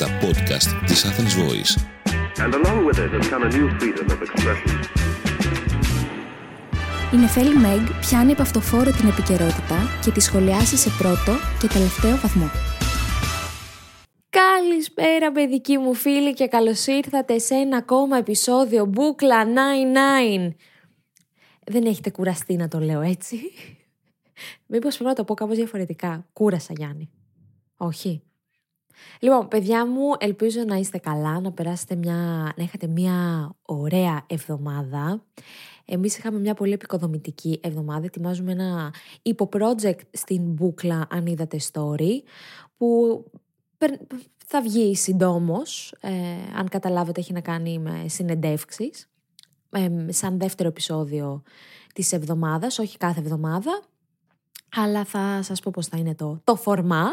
τα podcast της Athens Voice. And along with it has come a new freedom of expression. Η Νεφέλη Μέγ πιάνει από αυτοφόρο την επικαιρότητα και τη σχολιάσει σε πρώτο και τελευταίο βαθμό. Καλησπέρα παιδικοί μου φίλοι και καλώς ήρθατε σε ένα ακόμα επεισόδιο Μπούκλα 99. Δεν έχετε κουραστεί να το λέω έτσι. Μήπως πρέπει να το πω κάπως διαφορετικά. Κούρασα Γιάννη. Όχι. Λοιπόν, παιδιά μου, ελπίζω να είστε καλά, να περάσετε μια, να είχατε μια ωραία εβδομάδα. Εμείς είχαμε μια πολύ επικοδομητική εβδομάδα, ετοιμάζουμε ένα υποπρoject στην μπούκλα, αν είδατε story, που θα βγει συντόμως, ε, αν καταλάβετε έχει να κάνει με συνεντεύξεις, ε, σαν δεύτερο επεισόδιο της εβδομάδας, όχι κάθε εβδομάδα, αλλά θα σας πω πώς θα είναι το, το φορμάτ.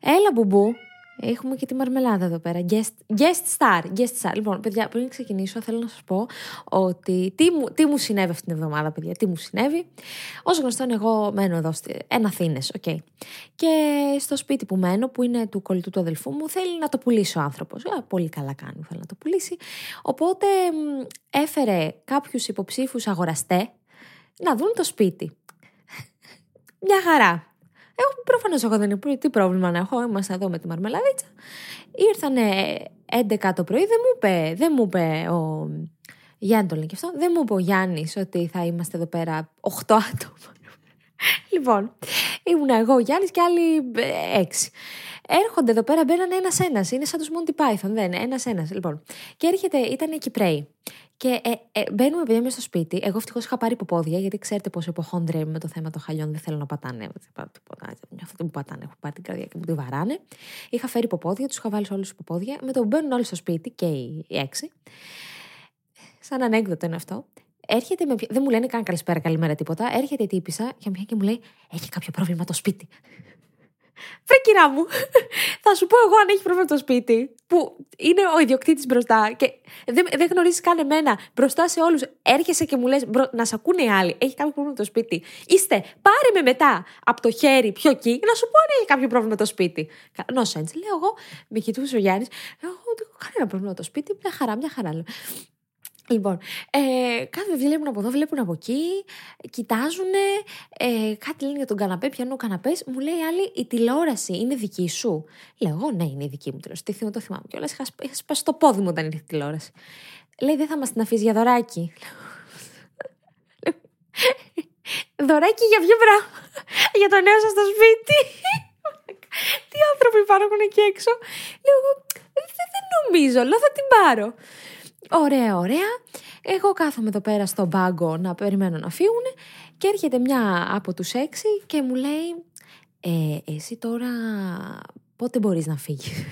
Έλα μπουμπού, Έχουμε και τη μαρμελάδα εδώ πέρα. Guest, guest star. Guest star. Λοιπόν, παιδιά, πριν ξεκινήσω, θέλω να σας πω ότι τι μου, τι μου συνέβη αυτήν την εβδομάδα, παιδιά. Τι μου συνέβη. Όσο γνωστόν, εγώ μένω εδώ, ένα Αθήναι, οκ. Και στο σπίτι που μένω, που είναι του κολλητού του αδελφού μου, θέλει να το πουλήσει ο άνθρωπος. Πολύ καλά κάνει, θέλει να το πουλήσει. Οπότε έφερε κάποιους υποψήφιους αγοραστές να δουν το σπίτι. Μια χαρά. Εγώ προφανώς εγώ δεν είναι τι πρόβλημα να έχω. Είμαστε εδώ με τη μαρμελαδίτσα. Ήρθανε 11 το πρωί, δεν μου είπε, δεν μου είπε ο Γιάννη το λέει και αυτό, δεν μου είπε ο Γιάννης ότι θα είμαστε εδώ πέρα 8 άτομα. λοιπόν, ήμουν εγώ, ο Γιάννης και άλλοι 6. Έρχονται εδώ πέρα, μπαίνανε ένα-ένα. Είναι σαν τους Monty Python, δεν είναι ένα-ένα. Λοιπόν, και έρχεται, ήταν οι Κυπρέοι. Και ε, ε, μπαίνουμε παιδιά μέσα στο σπίτι. Εγώ ευτυχώς είχα πάρει υποπόδια, γιατί ξέρετε πόσο υποχόντρε με το θέμα των χαλιών. Δεν θέλω να πατάνε. Αυτό που πατάνε, έχω πάρει την καρδιά και μου τη βαράνε. Είχα φέρει υποπόδια, τους είχα βάλει όλους τους υποπόδια. Με το μπαίνουν όλοι στο σπίτι και οι, οι έξι. Σαν ανέκδοτο είναι αυτό. Έρχεται με... Δεν μου λένε καν καλησπέρα, καλημέρα, τίποτα. Έρχεται η τύπησα για μια και μου λέει: Έχει κάποιο πρόβλημα το σπίτι. Βρε κυρά μου, θα σου πω εγώ αν έχει πρόβλημα το σπίτι, που είναι ο ιδιοκτήτης μπροστά και δεν, δεν γνωρίζεις καν εμένα, μπροστά σε όλους. Έρχεσαι και μου λες να σε ακούνε οι άλλοι, έχει κάποιο πρόβλημα το σπίτι. Είστε, πάρε με μετά από το χέρι πιο εκεί να σου πω αν έχει κάποιο πρόβλημα το σπίτι. No sense. Λέω εγώ, με κοιτούσε ο Γιάννης, εγώ δεν έχω κανένα πρόβλημα το σπίτι, μια χαρά, μια χαρά. Λοιπόν, ε, κάθε βλέπουν από εδώ, βλέπουν από εκεί, κοιτάζουν, ε, κάτι λένε για τον καναπέ, πιάνουν ο καναπές. Μου λέει άλλη, η τηλεόραση είναι δική σου; Λέω, εγώ ναι, είναι η δική μου τηλεόραση. Τι θυμάμαι, το θυμάμαι κιόλας. Είχα, είχα σπάσει το πόδι μου όταν ήρθε η τηλεόραση. Λέει, δεν θα μας την αφήσεις για δωράκι. δωράκι για ποιο πράγμα; για το νέο σας στο σπίτι. Τι άνθρωποι υπάρχουν εκεί έξω. Λέω, δεν νομίζω, λέω θα την πάρω. Ωραία, ωραία. Εγώ κάθομαι εδώ πέρα στον πάγκο να περιμένω να φύγουν και έρχεται μια από τους έξι και μου λέει ε, εσύ τώρα πότε μπορείς να φύγεις;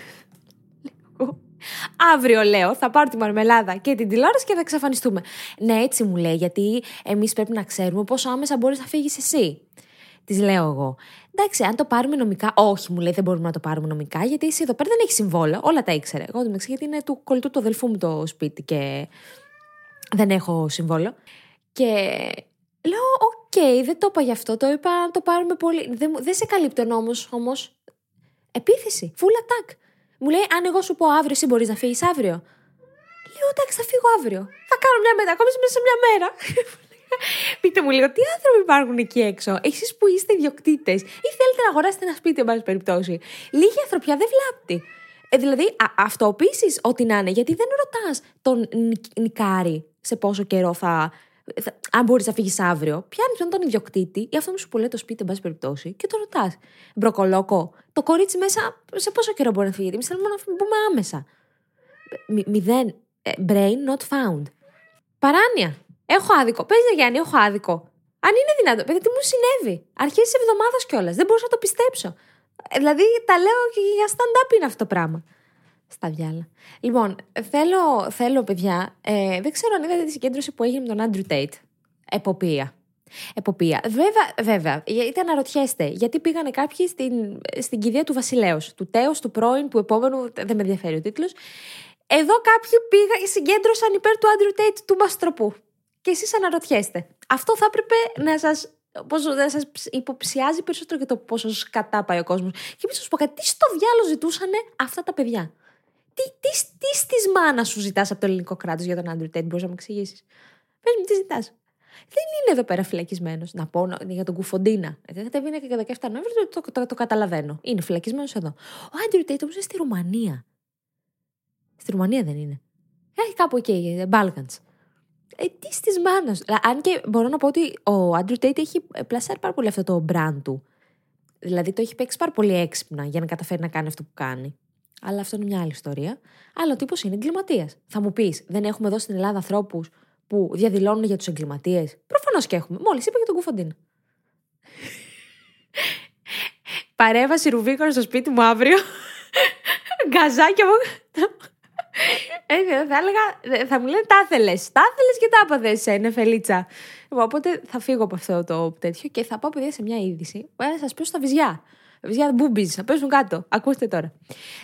Αύριο λέω, θα πάρω τη μαρμελάδα και την τηλεόραση και θα εξαφανιστούμε. Ναι, έτσι μου λέει, γιατί εμείς πρέπει να ξέρουμε πόσο άμεσα μπορείς να φύγεις εσύ. Της λέω εγώ. Εντάξει, αν το πάρουμε νομικά. Όχι, μου λέει, δεν μπορούμε να το πάρουμε νομικά, γιατί εσύ εδώ πέρα δεν έχει συμβόλαιο. Όλα τα ήξερε. Εγώ δεν γιατί είναι του κολλητού του αδελφού μου το σπίτι και δεν έχω συμβόλαιο. Και λέω, οκ, okay, δεν το είπα γι' αυτό. Το είπα να το πάρουμε πολύ. Δεν, δεν σε καλύπτω όμως, όμως. Επίθεση. Full attack. Μου λέει, αν εγώ σου πω αύριο, εσύ μπορείς να φύγεις αύριο. Λέω, εντάξει, θα φύγω αύριο. Θα κάνω μια μετακόμιση μέσα σε μια μέρα. Πείτε μου λίγο, τι άνθρωποι υπάρχουν εκεί έξω, εσείς που είστε ιδιοκτήτες, ή θέλετε να αγοράσετε ένα σπίτι, εν πάση περιπτώσει; Λίγη ανθρωπιά δεν βλάπτει. Ε, δηλαδή, α, αυτό επίσης, ό,τι να είναι, γιατί δεν ρωτάς τον νικάρι σε πόσο καιρό θα. θα αν μπορείς να φύγεις αύριο, πιάνει τον ιδιοκτήτη ή αυτό που σου πουλάει το σπίτι, εν πάση περιπτώσει, και το ρωτάς. Μπροκολόκο, το κορίτσι μέσα σε πόσο καιρό μπορεί να φύγει; Εμείς θέλουμε να μπούμε άμεσα. μηδέν. Ε, brain not found. Παράνοια. Έχω άδικο. Πες Γιάννη, έχω άδικο. Αν είναι δυνατό. Παιδί, τι μου συνέβη; Αρχές της εβδομάδας κιόλας. Δεν μπορούσα να το πιστέψω. Ε, δηλαδή, τα λέω και για stand-up είναι αυτό το πράγμα. Στα διάλα. Λοιπόν, θέλω, θέλω παιδιά, ε, δεν ξέρω αν είδατε τη συγκέντρωση που έγινε με τον Άντρου Τέιτ. Εποπία. Εποπία. Βέβαια, βέβαια, γιατί αναρωτιέστε, γιατί πήγανε κάποιοι στην, στην κηδεία του Βασιλέως, του τέο, του πρώην, του επόμενου, δεν με ενδιαφέρει ο τίτλος. Εδώ κάποιοι πήγαν, συγκέντρωσαν υπέρ του Άντρου Τέιτ του Μαστροπού και εσείς αναρωτιέστε. Αυτό θα έπρεπε να σας πόσο δεν σας υποψιάζει περισσότερο για το πόσο σκατά πάει ο κόσμος. Και επίσης, σου πω κάτι, τι στο διάλογο ζητούσαν αυτά τα παιδιά; Τι, τι, τι στη μάνας σου ζητάς από το ελληνικό κράτος για τον Άντρου Τέιτ, μπορείς να μου εξηγήσεις; Πες μου, τι ζητάς. Δεν είναι εδώ πέρα φυλακισμένος. Να πω για τον Κουφοντίνα. Δεν θα τα και για 17 Νοέμβρη, το, το, το, το, καταλαβαίνω. Είναι φυλακισμένος εδώ. Ο Άντρου Τέιτ όμως είναι στη Ρουμανία. Στη Ρουμανία δεν είναι. Έχει κάπου εκεί, Balkans. Ε, τι στις μάνα. Αν και μπορώ να πω ότι ο Άντρου Τέιτ έχει πλασάρει πάρα πολύ αυτό το brand του. Δηλαδή το έχει παίξει πάρα πολύ έξυπνα για να καταφέρει να κάνει αυτό που κάνει. Αλλά αυτό είναι μια άλλη ιστορία. Αλλά ο τύπος είναι εγκληματίας. Θα μου πεις, δεν έχουμε εδώ στην Ελλάδα ανθρώπους που διαδηλώνουν για τους εγκληματίες; Προφανώς και έχουμε. Μόλις είπα για τον Κουφοντίν. Παρέβαση Ρουβίκον στο σπίτι μου αύριο. Γκαζάκια μου. Ε, θα έλεγα, θα μου λένε τα ήθελε. Τα ήθελε και τα άπαθε, είναι φελίτσα. Οπότε θα φύγω από αυτό το τέτοιο και θα πάω παιδιά σε μια είδηση. Θα σας πω στα βυζιά. Βυζιά μπούμπιζ, θα πέσουν κάτω. Ακούστε τώρα.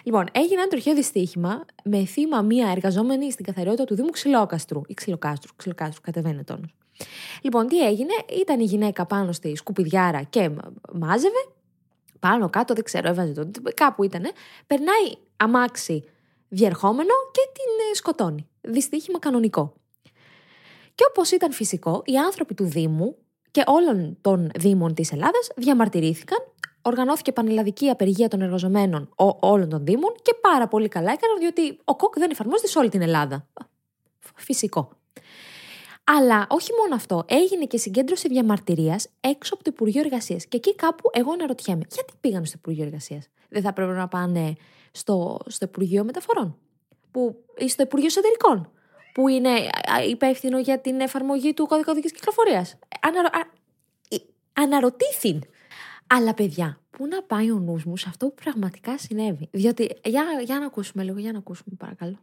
Λοιπόν, έγινε ένα τροχαίο δυστύχημα με θύμα μία εργαζόμενη στην καθαριότητα του Δήμου Ξυλόκαστρου. Ή Ξυλοκάστρου, Ξυλοκάστρου, κατεβαίνει τόνος. Λοιπόν, τι έγινε, ήταν η γυναίκα πάνω στη σκουπιδιάρα και μάζευε. Πάνω κάτω, δεν ξέρω, έβαζε το. Κάπου ήταν. Περνάει αμάξι διερχόμενο και την ε, σκοτώνει. Δυστύχημα κανονικό. Και όπως ήταν φυσικό, οι άνθρωποι του Δήμου και όλων των Δήμων της Ελλάδας διαμαρτυρήθηκαν. Οργανώθηκε πανελλαδική απεργία των εργαζομένων όλων των Δήμων και πάρα πολύ καλά έκαναν διότι ο ΚΟΚ δεν εφαρμόζεται σε όλη την Ελλάδα. Φυσικό. Αλλά όχι μόνο αυτό, έγινε και συγκέντρωση διαμαρτυρίας έξω από το Υπουργείο Εργασίας. Και εκεί κάπου εγώ αναρωτιέμαι, γιατί πήγαν στο Υπουργείο Εργασίας; Δεν θα πρέπει να πάνε στο, στο Υπουργείο Μεταφορών που, ή στο Υπουργείο Εσωτερικών, που είναι υπεύθυνο για την εφαρμογή του κώδικα οδικής κυκλοφορίας. Αναρο, αναρωτήθην. Αλλά παιδιά, πού να πάει ο νους μου σε αυτό που πραγματικά συνέβη; Διότι, για, για να ακούσουμε λίγο, για να ακούσουμε παρακαλώ.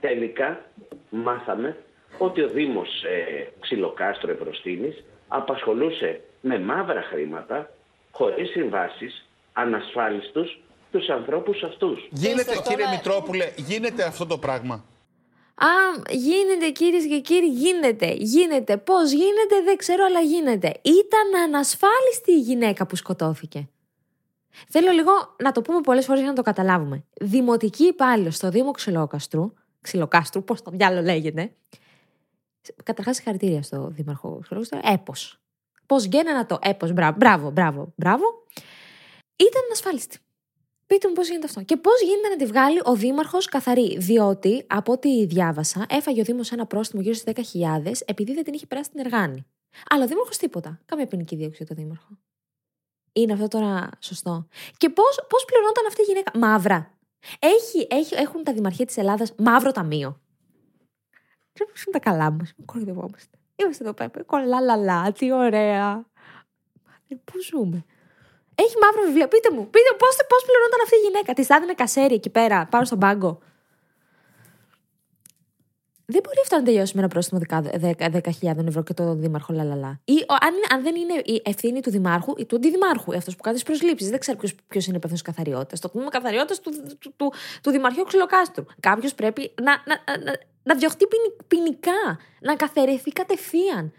Τελικά μάθαμε ότι ο Δήμος ε, Ξυλοκάστρο Ευρωστίνης απασχολούσε με μαύρα χρήματα, χωρίς συμβάσεις, ανασφάλιστους τους ανθρώπους αυτούς. Γίνεται κύριε Μητρόπουλε, γίνεται αυτό το πράγμα; Α, γίνεται κύριε και κύριοι, γίνεται. Γίνεται. Πώς γίνεται, δεν ξέρω, αλλά γίνεται. Ήταν ανασφάλιστη η γυναίκα που σκοτώθηκε. Θέλω λίγο να το πούμε πολλές φορές για να το καταλάβουμε. Δημοτική υπάλληλο στο Δήμο Ξυλόκαστρου, Ξυλοκάστρου, πώς το διάλογο λέγεται. Καταρχάς, συγχαρητήρια στο Δήμαρχο Ξυλόκαστρου. Έπω. Πώς να το έπω, μπράβο, μπράβο, μπράβο, μπράβο. Ήταν ανασφάλιστη. Πείτε μου πώς γίνεται αυτό. Και πώς γίνεται να τη βγάλει ο Δήμαρχος καθαρή. Διότι, από ό,τι διάβασα, έφαγε ο Δήμος ένα πρόστιμο γύρω στις 10.000 επειδή δεν την είχε περάσει την Εργάνη. Αλλά ο Δήμαρχος τίποτα. Κάμια ποινική δίωξη για τον Δήμαρχο. Είναι αυτό τώρα σωστό. Και πώς πώς πληρωνόταν αυτή η γυναίκα; Μαύρα. Έχει, έχει, έχουν τα δημαρχία της Ελλάδας μαύρο ταμείο. Τι είναι τα καλά μας. Κορυδευόμαστε. Είμαστε εδώ πέρα. Κολαλαλά, τι ωραία. Πού ζούμε; Έχει μαύρο βιβλίο. Πείτε μου, πείτε μου, πώς, πώς πληρώνονταν αυτή η γυναίκα; Της δάδυνε κασέρι εκεί πέρα, πάνω στον πάγκο. Δεν μπορεί αυτό να τελειώσει με ένα πρόστιμο 10.000 ευρώ και το δήμαρχο λαλαλά. Ή αν, αν δεν είναι η ευθύνη του δημάρχου ή του αντιδημάρχου, αυτός που κάνει τις προσλήψεις. Δεν ξέρω ποιο είναι υπεύθυνος καθαριότητας. Το τμήμα καθαριότητας του, του, του, του, Δημαρχείου Ξυλοκάστρου. Κάποιος πρέπει να, να, να, να διωχτεί ποινικά, να καθαρεθεί κατευθείαν.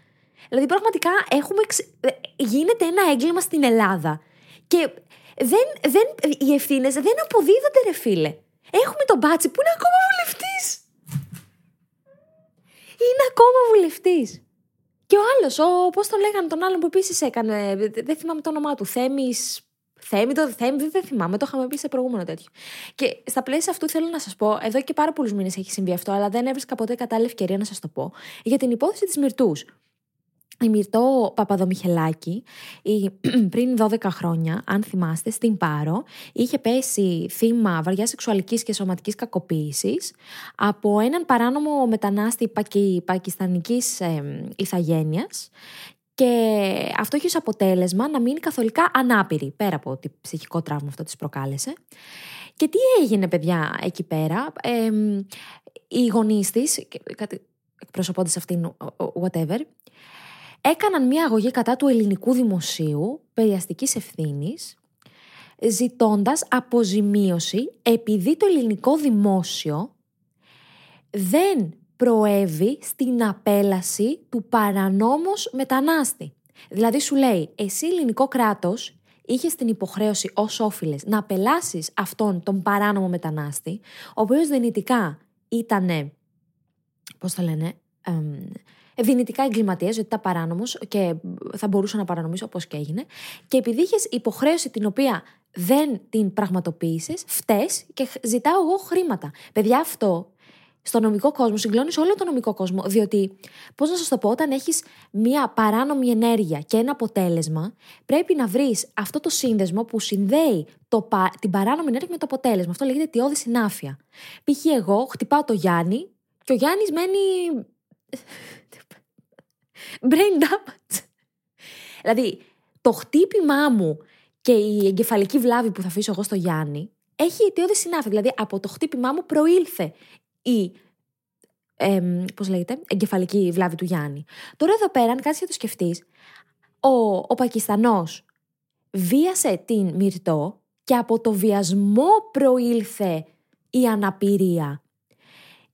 Δηλαδή, πραγματικά έχουμε, ε, γίνεται ένα έγκλημα στην Ελλάδα και δεν, δεν, οι ευθύνες δεν αποδίδονται, ρε φίλε. Έχουμε τον Μπάτσι που είναι ακόμα βουλευτής. Είναι ακόμα βουλευτής. Και ο άλλος, ο, πώς τον λέγανε, τον άλλον που επίσης έκανε. Δεν θυμάμαι το όνομά του. Θέμης. Θέμη, το Θέμη, δεν θυμάμαι, το είχαμε πει σε προηγούμενο τέτοιο. Και στα πλαίσια αυτού θέλω να σας πω, εδώ και πάρα πολλούς μήνες έχει συμβεί αυτό, αλλά δεν έβρισκα ποτέ κατάλληλη ευκαιρία να σας το πω, για την υπόθεση της Μυρτούς η Μυρτώ Παπαδομιχελάκη πριν 12 χρόνια, αν θυμάστε, στην Πάρο, είχε πέσει θύμα βαριάς σεξουαλικής και σωματικής κακοποίησης από έναν παράνομο μετανάστη πακι, πακιστανικής ε, ηθαγένειας και αυτό είχε ως αποτέλεσμα να μείνει καθολικά ανάπηρη, πέρα από ότι ψυχικό τραύμα αυτό της προκάλεσε. Και τι έγινε, παιδιά, εκεί πέρα; Ε, οι γονείς της, εκπροσωπώντας αυτήν, whatever, έκαναν μια αγωγή κατά του ελληνικού δημοσίου περιαστικής ευθύνης, ζητώντας αποζημίωση επειδή το ελληνικό δημόσιο δεν προέβη στην απέλαση του παρανόμως μετανάστη. Δηλαδή σου λέει, εσύ ελληνικό κράτος, είχες την υποχρέωση ως όφιλες να απελάσεις αυτόν τον παράνομο μετανάστη, ο οποίος δυνητικά ήταν. Πώς το λένε. εμ, δυνητικά εγκληματία, γιατί ήταν παράνομος και θα μπορούσε να παρανομήσει όπως και έγινε. Και επειδή είχες υποχρέωση την οποία δεν την πραγματοποίησες, φταίει και χ- ζητάω εγώ χρήματα. Παιδιά, αυτό στο νομικό κόσμο συγκλώνεις σε όλο το νομικό κόσμο. Διότι, πώς να σας το πω, όταν έχεις μία παράνομη ενέργεια και ένα αποτέλεσμα, πρέπει να βρεις αυτό το σύνδεσμο που συνδέει το, πα- την παράνομη ενέργεια με το αποτέλεσμα. Αυτό λέγεται αιτιώδη συνάφεια. Π.χ. εγώ χτυπάω το Γιάννη και ο Γιάννης μένει. brain damage. Δηλαδή, το χτύπημά μου και η εγκεφαλική βλάβη που θα αφήσω εγώ στο Γιάννη έχει αιτιώδη συνάφεια. Δηλαδή, από το χτύπημά μου προήλθε η εμ, πώς λέγεται, εγκεφαλική βλάβη του Γιάννη. Τώρα εδώ πέρα, αν κάτσεις και το σκεφτείς, ο, ο Πακιστανός βίασε την Μυρτό και από το βιασμό προήλθε η αναπηρία.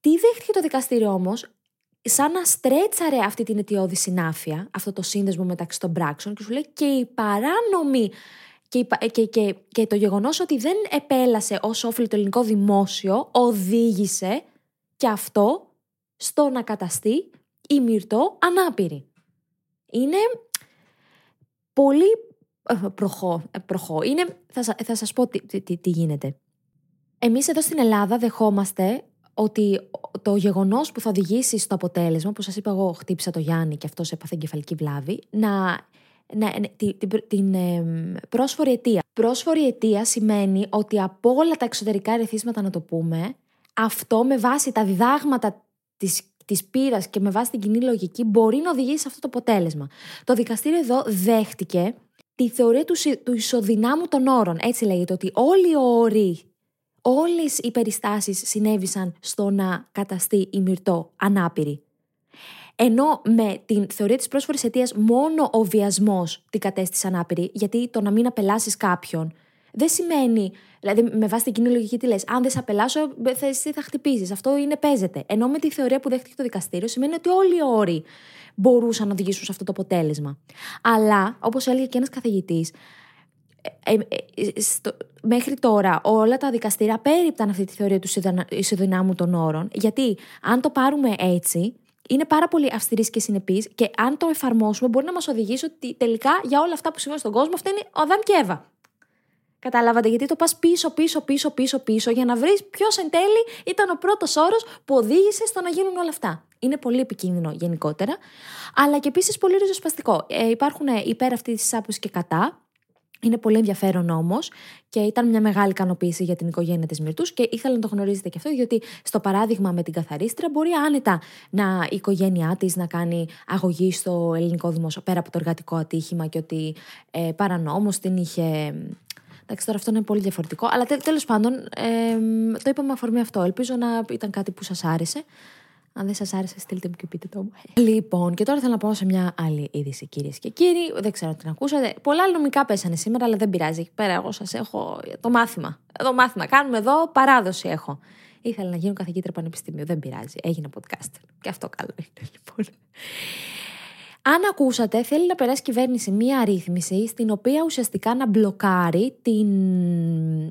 Τι δέχτηκε το δικαστήριο όμως, σαν να στρέτσαρε αυτή την αιτιώδη συνάφεια, αυτό το σύνδεσμο μεταξύ των πράξεων και σου λέει και η παράνομη και, η πα- και, και, και το γεγονός ότι δεν επέλασε ως όφελο το ελληνικό δημόσιο οδήγησε και αυτό στο να καταστεί η Μυρτό ανάπηρη. Είναι πολύ ε, προχώ. ε, προχώ. Είναι, θα, σα- θα σας πω τι, τι, τι- τι γίνεται. Εμείς εδώ στην Ελλάδα δεχόμαστε ότι το γεγονός που θα οδηγήσει στο αποτέλεσμα, που σας είπα εγώ χτύπησα το Γιάννη και αυτός έπαθε εγκεφαλική βλάβη, να, να, να- την, την, την εμ, πρόσφορη αιτία. Πρόσφορη αιτία σημαίνει ότι από όλα τα εξωτερικά ερεθίσματα να το πούμε, αυτό με βάση τα διδάγματα της, της πείρας και με βάση την κοινή λογική μπορεί να οδηγήσει σε αυτό το αποτέλεσμα. Το δικαστήριο εδώ δέχτηκε τη θεωρία του, συ- του ισοδυνάμου των όρων. Έτσι λέγεται ότι όλοι οι όροι, όλες οι περιστάσεις συνέβησαν στο να καταστεί η Μυρτό ανάπηρη. Ενώ με την θεωρία της πρόσφορης αιτίας, μόνο ο βιασμός την κατέστησε ανάπηρη, γιατί το να μην απελάσεις κάποιον δεν σημαίνει. Δηλαδή, με βάση την κοινή λογική, τι λες, αν δεν σε απελάσω, θα, εσύ θα χτυπήσεις. Αυτό είναι παίζεται. Ενώ με τη θεωρία που δέχτηκε το δικαστήριο, σημαίνει ότι όλοι οι όροι μπορούσαν να οδηγήσουν σε αυτό το αποτέλεσμα. Αλλά, όπως έλεγε και ένας καθηγητής, ε, ε, στο- μέχρι τώρα όλα τα δικαστήρια απέρριπταν αυτή τη θεωρία του ισοδυνα- ισοδυνάμου των όρων. Γιατί αν το πάρουμε έτσι, είναι πάρα πολύ αυστηρής και συνεπής και αν το εφαρμόσουμε, μπορεί να μας οδηγήσει ότι τελικά για όλα αυτά που συμβαίνουν στον κόσμο, αυτά είναι ο Αδάμ και Εύα. Καταλάβατε, γιατί το πας πίσω, πίσω, πίσω, πίσω, πίσω για να βρεις ποιος εν τέλει ήταν ο πρώτος όρος που οδήγησε στο να γίνουν όλα αυτά. Είναι πολύ επικίνδυνο γενικότερα, αλλά και επίσης πολύ ριζοσπαστικό. Ε, υπάρχουν υπέρ αυτής της άποψης και κατά. Είναι πολύ ενδιαφέρον όμως και ήταν μια μεγάλη ικανοποίηση για την οικογένεια της Μυρτούς και ήθελα να το γνωρίζετε και αυτό, γιατί στο παράδειγμα με την καθαρίστρια μπορεί άνετα να η οικογένειά της να κάνει αγωγή στο ελληνικό δημόσιο πέρα από το εργατικό ατύχημα και ότι ε, παρανόμως την είχε. Εντάξει, τώρα αυτό είναι πολύ διαφορετικό. Αλλά τε, τέλος πάντων, ε, το είπαμε αφορμή αυτό. Ελπίζω να ήταν κάτι που σας άρεσε. Αν δεν σας άρεσε, στείλτε μου και πείτε το μου. Λοιπόν, και τώρα θέλω να πάω σε μια άλλη είδηση, κυρίες και κύριοι. Δεν ξέρω αν την ακούσατε. Πολλά νομικά πέσανε σήμερα, αλλά δεν πειράζει. Εκεί πέρα, εγώ σας έχω το μάθημα. Εδώ μάθημα. Κάνουμε εδώ παράδοση έχω. Ήθελα να γίνω καθηγήτρια πανεπιστημίου. Δεν πειράζει. Έγινα podcast. Και αυτό καλό είναι, λοιπόν. Αν ακούσατε, θέλει να περάσει η κυβέρνηση μία αρρύθμιση στην οποία ουσιαστικά να μπλοκάρει την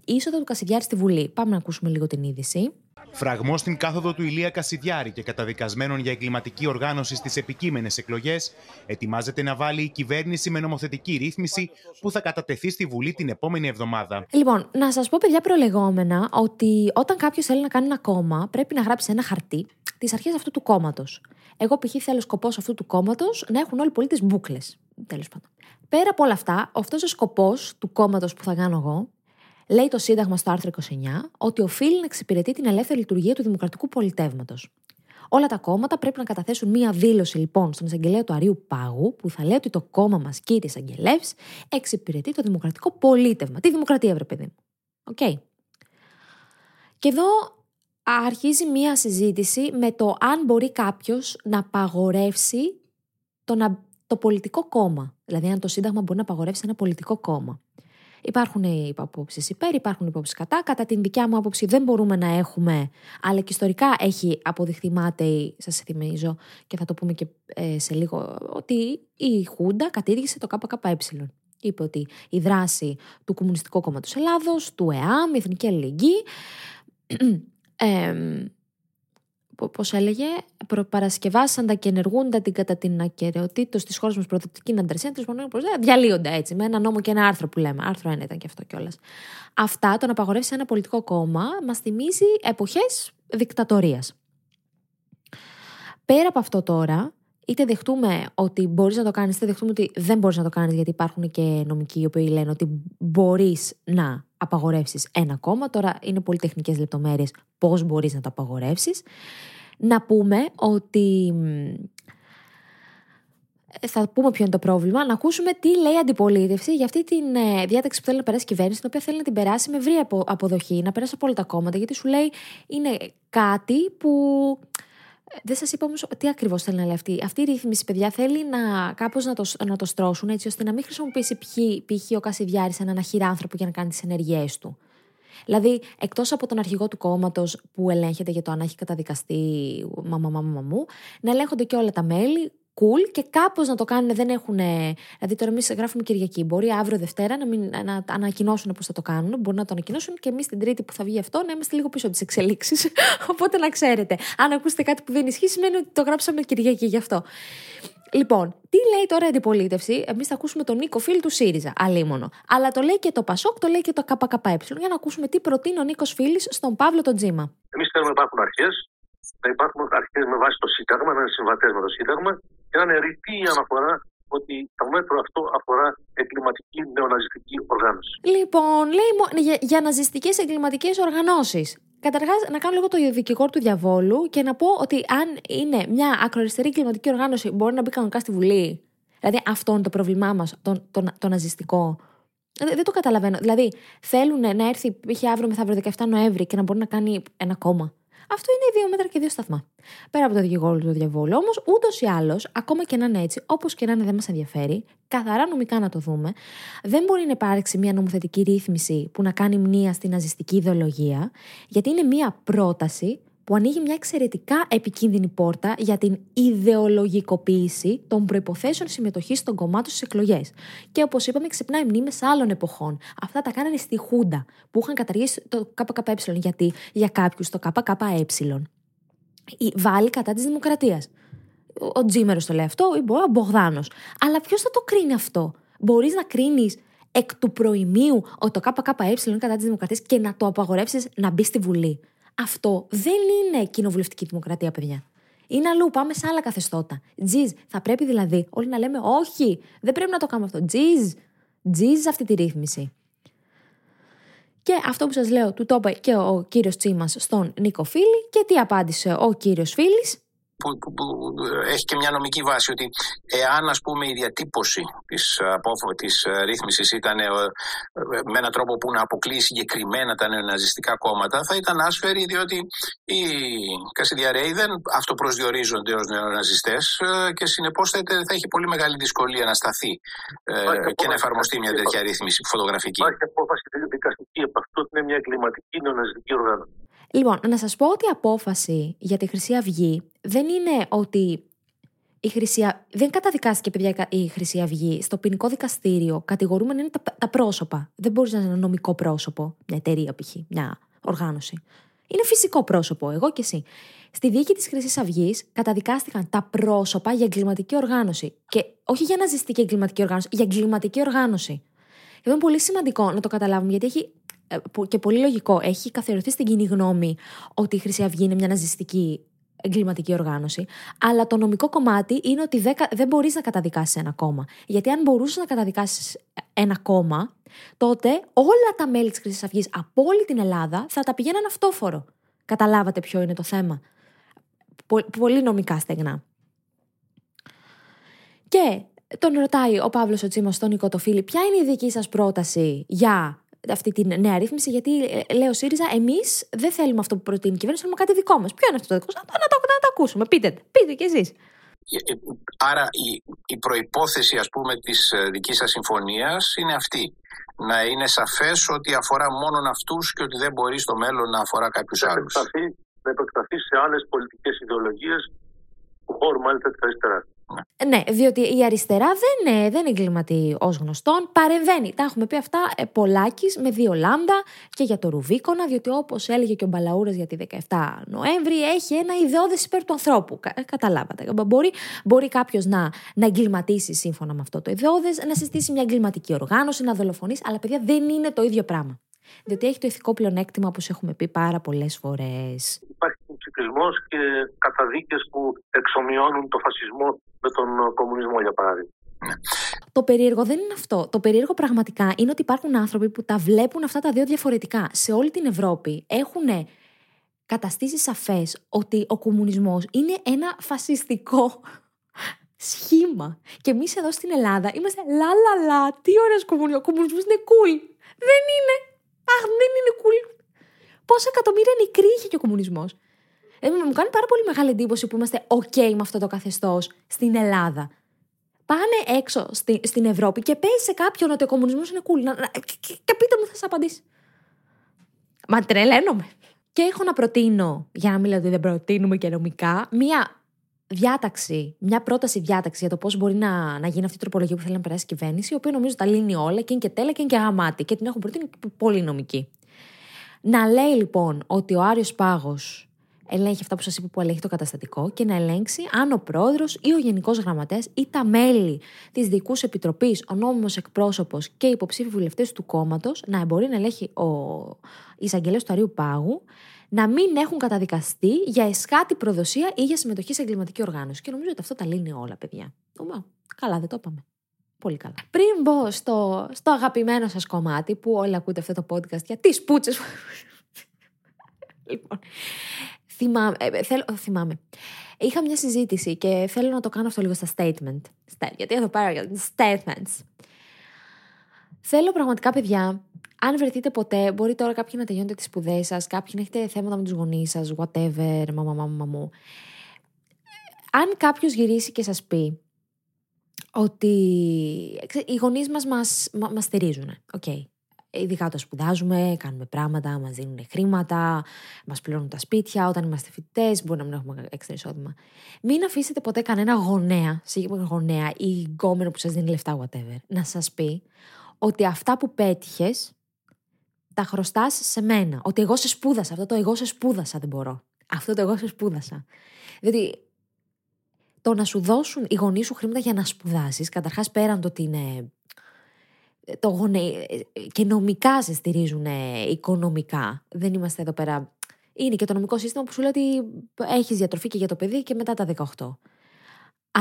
είσοδο του Κασιδιάρη στη Βουλή. Πάμε να ακούσουμε λίγο την είδηση. Φραγμό στην κάθοδο του Ηλία Κασιδιάρη και καταδικασμένων για εγκληματική οργάνωση στις επικείμενες εκλογές, ετοιμάζεται να βάλει η κυβέρνηση με νομοθετική ρύθμιση που θα κατατεθεί στη Βουλή την επόμενη εβδομάδα. Λοιπόν, να σας πω, παιδιά, προλεγόμενα ότι όταν κάποιος θέλει να κάνει ένα κόμμα, πρέπει να γράψει ένα χαρτί τι αρχέ αυτού του κόμματος. Εγώ, π.χ., θέλω σκοπός αυτού του κόμματος να έχουν όλοι οι πολίτες μπουκλες. Τέλος πάντων. Πέρα από όλα αυτά, αυτός ο σκοπός του κόμματος που θα κάνω εγώ, λέει το Σύνταγμα στο άρθρο 29, ότι οφείλει να εξυπηρετεί την ελεύθερη λειτουργία του δημοκρατικού πολιτεύματος. Όλα τα κόμματα πρέπει να καταθέσουν μία δήλωση λοιπόν στον εισαγγελέα του Αρείου Πάγου που θα λέει ότι το κόμμα μας, κύριε εισαγγελέα, εξυπηρετεί το δημοκρατικό πολίτευμα. Τι δημοκρατία, βρε παιδί μου. Οκ. Και εδώ αρχίζει μία συζήτηση με το αν μπορεί κάποιος να απαγορεύσει το, να, το πολιτικό κόμμα. Δηλαδή, αν το Σύνταγμα μπορεί να απαγορεύσει ένα πολιτικό κόμμα. Υπάρχουν οι απόψει υπέρ, υπάρχουν οι απόψει κατά. Κατά την δικιά μου άποψη δεν μπορούμε να έχουμε, αλλά και ιστορικά έχει αποδειχθεί μάταιη, σας θυμίζω και θα το πούμε και ε, σε λίγο, ότι η Χούντα κατήργησε το ΚΚΕ. Είπε ότι η δράση του Κομμουνιστικού Κόμματος Ελλάδος, του ΕΑΜ, η Εθνική Αλληλεγγύη, ε, Πώς έλεγε, προπαρασκευάσαντα και ενεργούντα την κατά την ακαιρεοτήτως της χώρας μας προδοτική αντρεσία, διαλύονται έτσι, με ένα νόμο και ένα άρθρο που λέμε. Άρθρο 1 ήταν και αυτό κιόλας. Αυτά, το να απαγορεύσει ένα πολιτικό κόμμα, μας θυμίζει εποχές δικτατορίας. Πέρα από αυτό τώρα, είτε δεχτούμε ότι μπορείς να το κάνεις, είτε δεχτούμε ότι δεν μπορείς να το κάνεις, γιατί υπάρχουν και νομικοί οι οποίοι λένε ότι μπορείς να απαγορεύσεις ένα κόμμα. Τώρα είναι πολύ τεχνικές λεπτομέρειες πώς μπορείς να το απαγορεύσεις. Να πούμε ότι. Θα πούμε ποιο είναι το πρόβλημα, να ακούσουμε τι λέει η αντιπολίτευση για αυτή τη ε, διάταξη που θέλει να περάσει η κυβέρνηση, την οποία θέλει να την περάσει με ευρία αποδοχή, να περάσει από όλα τα κόμματα, γιατί σου λέει είναι κάτι που δεν σας είπα όμως τι ακριβώς θέλει να λέει αυτή. Αυτή η ρύθμιση, παιδιά, θέλει να κάπως να το, να το στρώσουν έτσι ώστε να μην χρησιμοποιήσει π.χ. ο Κασιδιάρης έναν αχυράνθρωπο για να κάνει τις ενεργειές του. Δηλαδή, εκτός από τον αρχηγό του κόμματος που ελέγχεται για το αν έχει καταδικαστεί μαμά, μαμά, μαμού, να ελέγχονται και όλα τα μέλη, cool και κάπως να το κάνουν. Δεν έχουν. Δηλαδή, τώρα εμείς γράφουμε Κυριακή. Μπορεί αύριο Δευτέρα να, μην, να ανακοινώσουν πώ θα το κάνουν. Μπορεί να το ανακοινώσουν και εμείς την Τρίτη που θα βγει αυτό να είμαστε λίγο πίσω από τις εξελίξεις. Οπότε να ξέρετε. Αν ακούσετε κάτι που δεν ισχύει, σημαίνει ότι το γράψαμε Κυριακή γι' αυτό. Λοιπόν, τι λέει τώρα η αντιπολίτευση, εμείς θα ακούσουμε τον Νίκο Φίλ του ΣΥΡΙΖΑ, αλίμονο. Αλλά το λέει και το ΠΑΣΟΚ, το λέει και το ΚΚΕ. Για να ακούσουμε τι προτείνει ο Νίκος Φίλης στον Παύλο τον Τζίμα. Εμείς θέλουμε να υπάρχουν αρχές, να υπάρχουν αρχές με βάση το Σύνταγμα, να είναι συμβατές με το Σύνταγμα και να είναι ρητή η αναφορά ότι το μέτρο αυτό αφορά εγκληματική νεοναζιστική οργάνωση. Λοιπόν, λέει για, για ναζιστικές εγκληματικές οργανώσεις. Καταρχάς, να κάνω λίγο το δικηγόρο του διαβόλου και να πω ότι αν είναι μια ακροαριστερή κλιματική οργάνωση, μπορεί να μπει κανονικά στη Βουλή. Δηλαδή, αυτό είναι το πρόβλημά μας, το, το, το ναζιστικό. Δεν, το καταλαβαίνω. Δηλαδή, θέλουν να έρθει, π.χ. αύριο μεθαύριο 17 Νοέμβρη και να μπορεί να κάνει ένα κόμμα. Αυτό είναι δύο μέτρα και δύο σταθμά. Πέρα από το δικηγόρο του διαβόλου, όμως, ούτως ή άλλως, ακόμα και να είναι έτσι, όπως και να είναι δεν μας ενδιαφέρει, καθαρά νομικά να το δούμε, δεν μπορεί να υπάρξει μια νομοθετική ρύθμιση που να κάνει μνήα στην ναζιστική ιδεολογία, γιατί είναι μια πρόταση που ανοίγει μια εξαιρετικά επικίνδυνη πόρτα για την ιδεολογικοποίηση των προποθέσεων συμμετοχής των κομμάτων στις εκλογές. Και όπως είπαμε, ξυπνάει μνήμες άλλων εποχών. Αυτά τα κάνανε στη Χούντα, που είχαν καταργήσει το ΚΚΕ. Γιατί για κάποιους το ΚΚΕ βάλει κατά της δημοκρατίας. Ο Τζίμερος το λέει αυτό, ή μπορεί ο Μπογδάνος. Αλλά ποιος θα το κρίνει αυτό; Μπορείς να κρίνεις εκ του προημίου ότι το ΚΚΕ είναι κατά της δημοκρατίας και να το απαγορεύσεις να μπει στη Βουλή. Αυτό δεν είναι κοινοβουλευτική δημοκρατία, παιδιά. Είναι αλλού, πάμε σε άλλα καθεστώτα. Τζιζ, θα πρέπει δηλαδή όλοι να λέμε όχι, δεν πρέπει να το κάνουμε αυτό. Τζιζ, τζιζ αυτή τη ρύθμιση. Και αυτό που σας λέω, του το είπε και ο κύριος Τσίμας στον Νίκο Φίλη και τι απάντησε ο κύριος Φίλης που, που, που, έχει και μια νομική βάση ότι εάν ας πούμε η διατύπωση της, της ε, ρύθμισης ήταν ε, με έναν τρόπο που να αποκλείει συγκεκριμένα τα νεοναζιστικά κόμματα θα ήταν άσφαιρη διότι οι Κασιδιαρέοι δεν αυτοπροσδιορίζονται ως νεοναζιστές ε, και συνεπώς θα, θα έχει πολύ μεγάλη δυσκολία να σταθεί και να εφαρμοστεί μια τέτοια ρύθμιση φωτογραφική. Υπάρχει απόφαση δικαστική από αυτό ότι είναι μια εγκληματική νεοναζιστική οργάνωση. Λοιπόν, να σας πω ότι η απόφαση για τη Χρυσή Αυγή δεν είναι ότι η Χρυσή... δεν καταδικάστηκε παιδιά η Χρυσή Αυγή στο ποινικό δικαστήριο. Κατηγορούμενοι είναι τα, τα πρόσωπα. Δεν μπορείς να είναι ένα νομικό πρόσωπο, μια εταιρεία π.χ., μια οργάνωση. Είναι φυσικό πρόσωπο, εγώ και εσύ. Στη δίκη της Χρυσής Αυγής καταδικάστηκαν τα πρόσωπα για εγκληματική οργάνωση. Και όχι για ναζιστική εγκληματική οργάνωση, για εγκληματική οργάνωση. είναι πολύ σημαντικό να το καταλάβουμε, γιατί έχει ε, και πολύ λογικό, έχει καθιερωθεί στην κοινή γνώμη ότι η Χρυσή Αυγή είναι μια ναζιστική εγκληματική οργάνωση. Αλλά το νομικό κομμάτι είναι ότι δεν, δεν μπορείς να καταδικάσεις ένα κόμμα. Γιατί αν μπορούσες να καταδικάσεις ένα κόμμα, τότε όλα τα μέλη της Χρυσής Αυγής από όλη την Ελλάδα θα τα πηγαίναν αυτόφορο. Καταλάβατε ποιο είναι το θέμα. Πολύ νομικά στεγνά. Και τον ρωτάει ο Παύλος ο Τσίμος στον Νικό Φίλη, ποια είναι η δική σας πρόταση για αυτή τη νέα ρύθμιση, γιατί ε, λέει ο ΣΥΡΙΖΑ, εμείς δεν θέλουμε αυτό που προτείνει η κυβέρνηση, θέλουμε κάτι δικό μας. Ποιο είναι αυτό το δικό σα, να, το, να το ακούσουμε. Πείτε, πείτε κι εσείς. Ε, ε, άρα η, η προϋπόθεση ας πούμε της δικής σας συμφωνίας είναι αυτή. Να είναι σαφές ότι αφορά μόνον αυτούς και ότι δεν μπορεί στο μέλλον να αφορά κάποιους να άλλους. να επεκταθεί σε άλλες πολιτικές ιδεολογίες του χώρου μάλιστα της αριστεράς. Ναι, διότι η αριστερά δεν, ε, δεν εγκληματεί ως γνωστόν. Παρεμβαίνει. Τα έχουμε πει αυτά ε, πολλάκι με δύο λάμδα και για το Ρουβίκονα, διότι όπως έλεγε και ο Μπαλαούρας για τη 17 Νοέμβρη, έχει ένα ιδεώδες υπέρ του ανθρώπου. Κα, καταλάβατε. Μπορεί, μπορεί κάποιος να, να εγκληματίσει σύμφωνα με αυτό το ιδεώδες, να συστήσει μια εγκληματική οργάνωση, να δολοφονήσει, αλλά παιδιά δεν είναι το ίδιο πράγμα. Διότι έχει το ηθικό πλεονέκτημα, όπως έχουμε πει πάρα πολλές φορές. Υπάρχει ψηφισμό και καταδίκες που εξομοιώνουν το φασισμό με τον κομμουνισμό, για παράδειγμα. Το περίεργο δεν είναι αυτό. Το περίεργο πραγματικά είναι ότι υπάρχουν άνθρωποι που τα βλέπουν αυτά τα δύο διαφορετικά. Σε όλη την Ευρώπη έχουν καταστήσει σαφές ότι ο κομμουνισμός είναι ένα φασιστικό σχήμα. Και εμείς εδώ στην Ελλάδα είμαστε λα λα λα. Τι ωραίος κομμουνισμό. Ο κομμουνισμός είναι cool. Δεν είναι. Αχ, δεν είναι cool. Πόσα εκατομμύρια νεκροί είχε και ο κομμουνισμός. Ε, μου κάνει πάρα πολύ μεγάλη εντύπωση που είμαστε OK με αυτό το καθεστώς στην Ελλάδα. Πάνε έξω στη, στην Ευρώπη και πέσει σε κάποιον ότι ο κομμουνισμός είναι cool. Να, και, και, πείτε μου, θα σας απαντήσει. Μα τρελαίνομαι. Και έχω να προτείνω, για να μην λέω ότι δεν προτείνουμε και νομικά, μία διάταξη, μια πρόταση διάταξη για το πώς μπορεί να, να γίνει αυτή η τροπολογία που θέλει να περάσει η κυβέρνηση, η οποία νομίζω τα λύνει όλα και είναι και τέλεια και είναι και αγαμάτη. Και την έχω προτείνει πολύ νομική. Να λέει λοιπόν ότι ο Άριος Πάγος ελέγχει αυτά που σας είπα που ελέγχει το καταστατικό και να ελέγξει αν ο πρόεδρος ή ο γενικός γραμματέας ή τα μέλη της δικού επιτροπής, ο νόμιμος εκπρόσωπος και οι υποψήφοι βουλευτές του κόμματος να μπορεί να ελέγχει ο εισαγγελέας του Αρίου Πάγου να μην έχουν καταδικαστεί για εσχάτη προδοσία ή για συμμετοχή σε εγκληματική οργάνωση. Και νομίζω ότι αυτό τα λύνει όλα, παιδιά. καλά, δεν το είπαμε. Πολύ καλά. Πριν μπω στο, στο αγαπημένο σας κομμάτι, που όλοι ακούτε αυτό το podcast για τις πούτσες. λοιπόν, θυμάμαι, ε, θέλω, θυμάμαι. Είχα μια συζήτηση και θέλω να το κάνω αυτό λίγο στα statement. Γιατί εδώ πέρα για statements. Θέλω πραγματικά, παιδιά, αν βρεθείτε ποτέ, μπορεί τώρα κάποιοι να τελειώνετε τις σπουδές σας, κάποιοι να έχετε θέματα με τους γονείς σας, whatever, μαμά, μαμά, μου. Αν κάποιος γυρίσει και σας πει ότι οι γονείς μας μας, μας στηρίζουν, OK. Okay. Ειδικά όταν σπουδάζουμε, κάνουμε πράγματα, μας δίνουν χρήματα, μας πληρώνουν τα σπίτια. Όταν είμαστε φοιτητές, μπορεί να μην έχουμε έξτρα εισόδημα. Μην αφήσετε ποτέ κανένα γονέα, συγκεκριμένα γονέα ή γκόμενο που σας δίνει λεφτά, whatever, να σας πει ότι αυτά που πέτυχες τα χρωστάς σε μένα. Ότι εγώ σε σπούδασα. Αυτό το εγώ σε σπούδασα δεν μπορώ. Αυτό το εγώ σε σπούδασα. Δηλαδή, το να σου δώσουν οι γονείς σου χρήματα για να σπουδάσεις, καταρχάς πέραν το ότι είναι. Το γονε... και νομικά σε στηρίζουν οικονομικά. Δεν είμαστε εδώ πέρα. Είναι και το νομικό σύστημα που σου λέει ότι έχεις διατροφή και για το παιδί και μετά τα 18.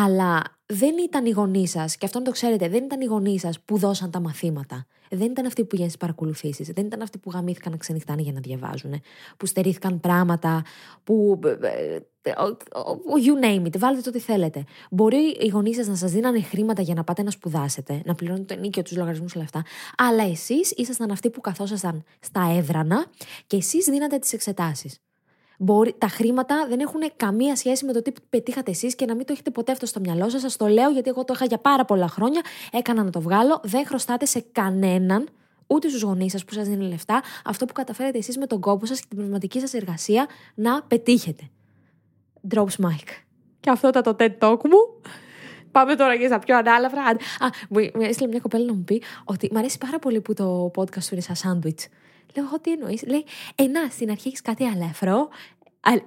Αλλά δεν ήταν οι γονείς σας, και αυτό να το ξέρετε, δεν ήταν οι γονείς σας που δώσαν τα μαθήματα. Δεν ήταν αυτοί που πήγαν στι παρακολουθήσεις. Δεν ήταν αυτοί που γαμήθηκαν να ξενυχτάνε για να διαβάζουν. Που στερήθηκαν πράγματα. Που. Ε, ε, you name it, βάλτε το ό,τι θέλετε. Μπορεί οι γονείς σας να σας δίνανε χρήματα για να πάτε να σπουδάσετε, να πληρώνετε το νίκιο, τους λογαριασμούς όλα αυτά. Αλλά εσείς ήσασταν αυτοί που καθόσασταν στα έδρανα και εσείς δίνατε τις εξετάσεις. Μπορεί, τα χρήματα δεν έχουν καμία σχέση με το τι πετύχατε εσείς και να μην το έχετε ποτέ αυτό στο μυαλό σας. Σας το λέω γιατί εγώ το είχα για πάρα πολλά χρόνια. Έκανα να το βγάλω. Δεν χρωστάτε σε κανέναν, ούτε στους γονείς σας που σας δίνουν λεφτά, αυτό που καταφέρετε εσείς με τον κόπο σας και την πνευματική σας εργασία να πετύχετε. Drops mic. Και αυτό ήταν το TED Talk μου. Πάμε τώρα και στα πιο ανάλαφρα. Α, μου έστειλε μια κοπέλα να μου πει ότι μου αρέσει πάρα πολύ που το podcast σου είναι σαν σάντουιτς. Λέω, εγώ τι εννοείς. Λέει, Ενά, στην αρχή έχεις κάτι αλαφρό,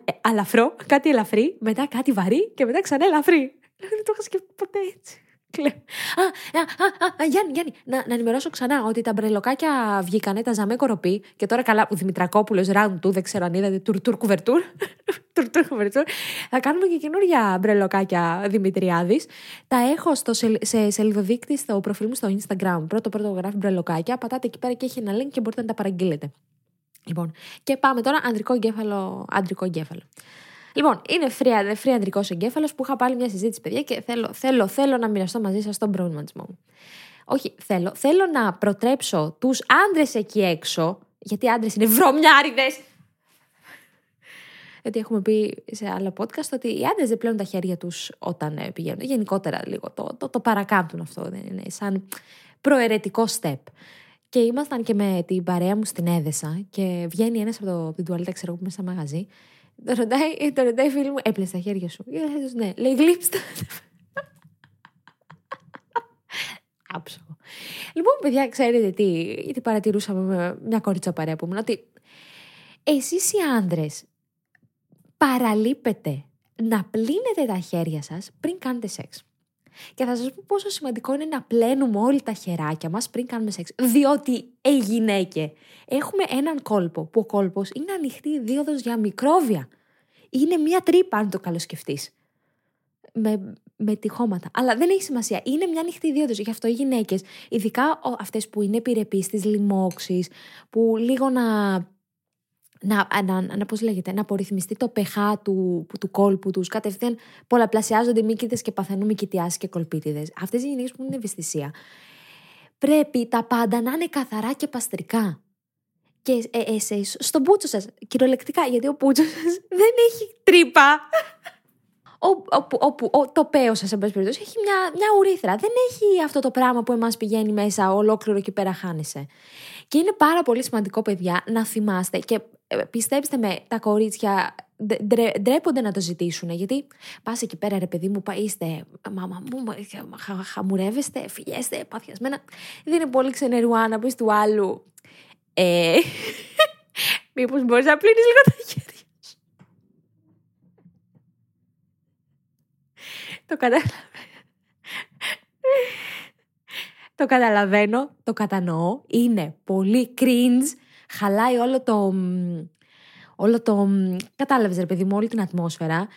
ε, αλαφρό, κάτι ελαφρύ, μετά κάτι βαρύ και μετά ξανά ελαφρύ. Δεν το είχα σκεφτεί ποτέ έτσι. Α, α, α, Γιάννη, Γιάννη, να, να ενημερώσω ξανά ότι τα μπρελοκάκια βγήκανε, τα ζαμέ κοροπή και τώρα καλά που Δημητρακόπουλος round του, δεν ξέρω αν είδατε, τουρ κουβερτούρ. τουρ κουβερτούρ. Θα κάνουμε και καινούργια μπρελοκάκια Δημητριάδης. Τα έχω στο, σε σελίδοδείκτη στο προφίλ μου στο Instagram. Πρώτο πρώτο γράφει μπρελοκάκια. Πατάτε εκεί πέρα και έχει ένα link και μπορείτε να τα παραγγείλετε. Λοιπόν, και πάμε τώρα αντρικό εγκέφαλο. Αντρικό εγκέφαλο. Λοιπόν, είναι free, free αντρικό εγκέφαλος που είχα πάλι μια συζήτηση, παιδιά, και θέλω, θέλω, θέλω να μοιραστώ μαζί σας τον προβληματισμό μου. Όχι, θέλω, θέλω να προτρέψω τους άντρες εκεί έξω, γιατί οι άντρες είναι βρωμιάριδες. Γιατί έχουμε πει σε άλλα podcast ότι οι άντρες δεν πλέουν τα χέρια τους όταν ε, πηγαίνουν. Γενικότερα λίγο το, το, το παρακάμπτουν αυτό. Δεν είναι σαν προαιρετικό step. Και ήμασταν και με την παρέα μου στην Έδεσα και βγαίνει ένας από, το, από την τουαλέτα, ξέρω που μέσα μαγαζί ε, το ρωτάει, η φίλη μου, έπλες τα χέρια σου. Λέει, ναι. Λέει, γλύψτε. Άψογο. Λοιπόν, παιδιά, ξέρετε τι, γιατί παρατηρούσαμε με μια κορίτσα παρέα που ήμουν, ότι εσείς οι άνδρες παραλείπετε να πλύνετε τα χέρια σας πριν κάνετε σεξ. Και θα σας πω πόσο σημαντικό είναι να πλένουμε όλοι τα χεράκια μας πριν κάνουμε σεξ. Διότι, ε γυναίκε, έχουμε έναν κόλπο, που ο κόλπος είναι ανοιχτή δίωδος για μικρόβια. Είναι μία τρύπα, αν το καλοσκεφτείς. Με, με τυχώματα. Αλλά δεν έχει σημασία. Είναι μια ανοιχτή δίωδος. Γι' αυτό οι γυναίκες, ειδικά αυτές που είναι επιρρεπείς στις λοιμώξεις, που λίγο να να, να, να, πώς λέγεται, να απορριθμιστεί το pH του, του κόλπου τους, κατευθείαν πολλαπλασιάζονται μύκητες και παθαίνουν μυκητιάσεις και κολπίτιδες. Αυτές οι γυναίκες που είναι ευαισθησία, πρέπει τα πάντα να είναι καθαρά και παστρικά. Και ε, εσείς, στον πούτσο σας, κυριολεκτικά, γιατί ο πούτσος σας δεν έχει τρύπα. Όπου το παίο σας, εν πάση περιπτώσει, έχει μια, μια ουρίθρα. Δεν έχει αυτό το πράγμα που εμάς πηγαίνει μέσα ολόκληρο και πέρα χάνεσαι. Και είναι πάρα πολύ σημαντικό, παιδιά, να θυμάστε και ε, πιστέψτε με, τα κορίτσια ντρέπονται να το ζητήσουν. Γιατί πας εκεί πέρα, ρε παιδί μου, είστε μάμα μου, χα, χαμουρεύεστε, φυγέστε, παθιασμένα. Δεν είναι πολύ ξενερουά να πει του άλλου. Ε, Μήπως μπορείς να πλύνεις λίγο τα χέρια σου. Το καταλαβαίνω. το καταλαβαίνω, το κατανοώ. Είναι πολύ cringe χαλάει όλο το. Όλο το. Κατάλαβες, ρε παιδί μου, όλη την ατμόσφαιρα.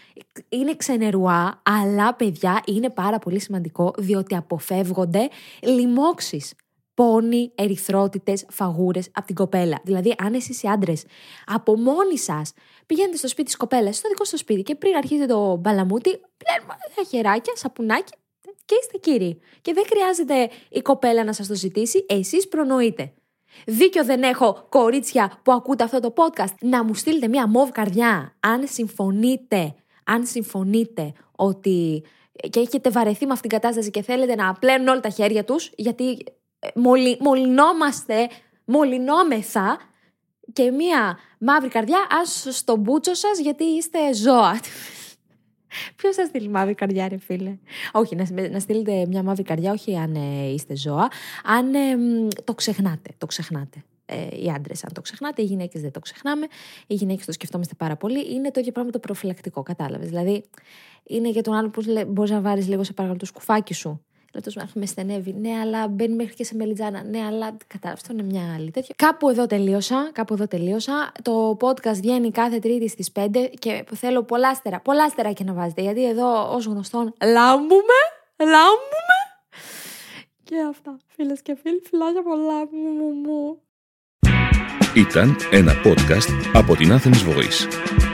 Είναι ξενερουά, αλλά παιδιά είναι πάρα πολύ σημαντικό διότι αποφεύγονται λοιμώξεις. Πόνοι, ερυθρότητες, φαγούρες από την κοπέλα. Δηλαδή, αν εσεί οι άντρες από μόνοι σας πηγαίνετε στο σπίτι της κοπέλας, στο δικό σας σπίτι και πριν αρχίσετε το μπαλαμούτι, πλένουμε τα χεράκια, σαπουνάκι και είστε κύριοι. Και δεν χρειάζεται η κοπέλα να σας το ζητήσει, εσείς προνοείτε. Δίκιο δεν έχω, κορίτσια που ακούτε αυτό το podcast, να μου στείλετε μία μοβ καρδιά. Αν συμφωνείτε, αν συμφωνείτε ότι και έχετε βαρεθεί με αυτήν την κατάσταση και θέλετε να πλένουν όλα τα χέρια τους, γιατί ε, μολυ, μολυνόμαστε, μολυνόμεθα και μία μαύρη καρδιά, ας στον μπούτσο σας γιατί είστε ζώα. Ποιος θα στείλει μαύρη καρδιά, ρε φίλε; Όχι, να, να στείλετε μια μαύρη καρδιά, όχι αν ε, είστε ζώα, αν ε, το ξεχνάτε. Το ξεχνάτε. Ε, οι άντρες, αν το ξεχνάτε, οι γυναίκες δεν το ξεχνάμε. Οι γυναίκες το σκεφτόμαστε πάρα πολύ. Είναι το ίδιο πράγμα το προφυλακτικό, κατάλαβες. Δηλαδή, είναι για τον άλλο που μπορείς να βάλεις λίγο σε παρακαλώ το σκουφάκι σου Λάτο με στενεύει. Ναι, αλλά μπαίνει μέχρι και σε μελιτζάνα. Ναι, αλλά κατάλαβε. Αυτό είναι μια άλλη τέτοια. Κάπου εδώ τελείωσα. Κάπου εδώ τελείωσα. Το podcast βγαίνει κάθε Τρίτη στις 5 και θέλω πολλά άστερα. Πολλά άστερα και να βάζετε. Γιατί εδώ, ως γνωστόν, λάμπουμε. Λάμπουμε. Και αυτά. Φίλες και φίλοι, φιλάκια πολλά. Μου, μου, Ήταν ένα podcast από την Athens Voice.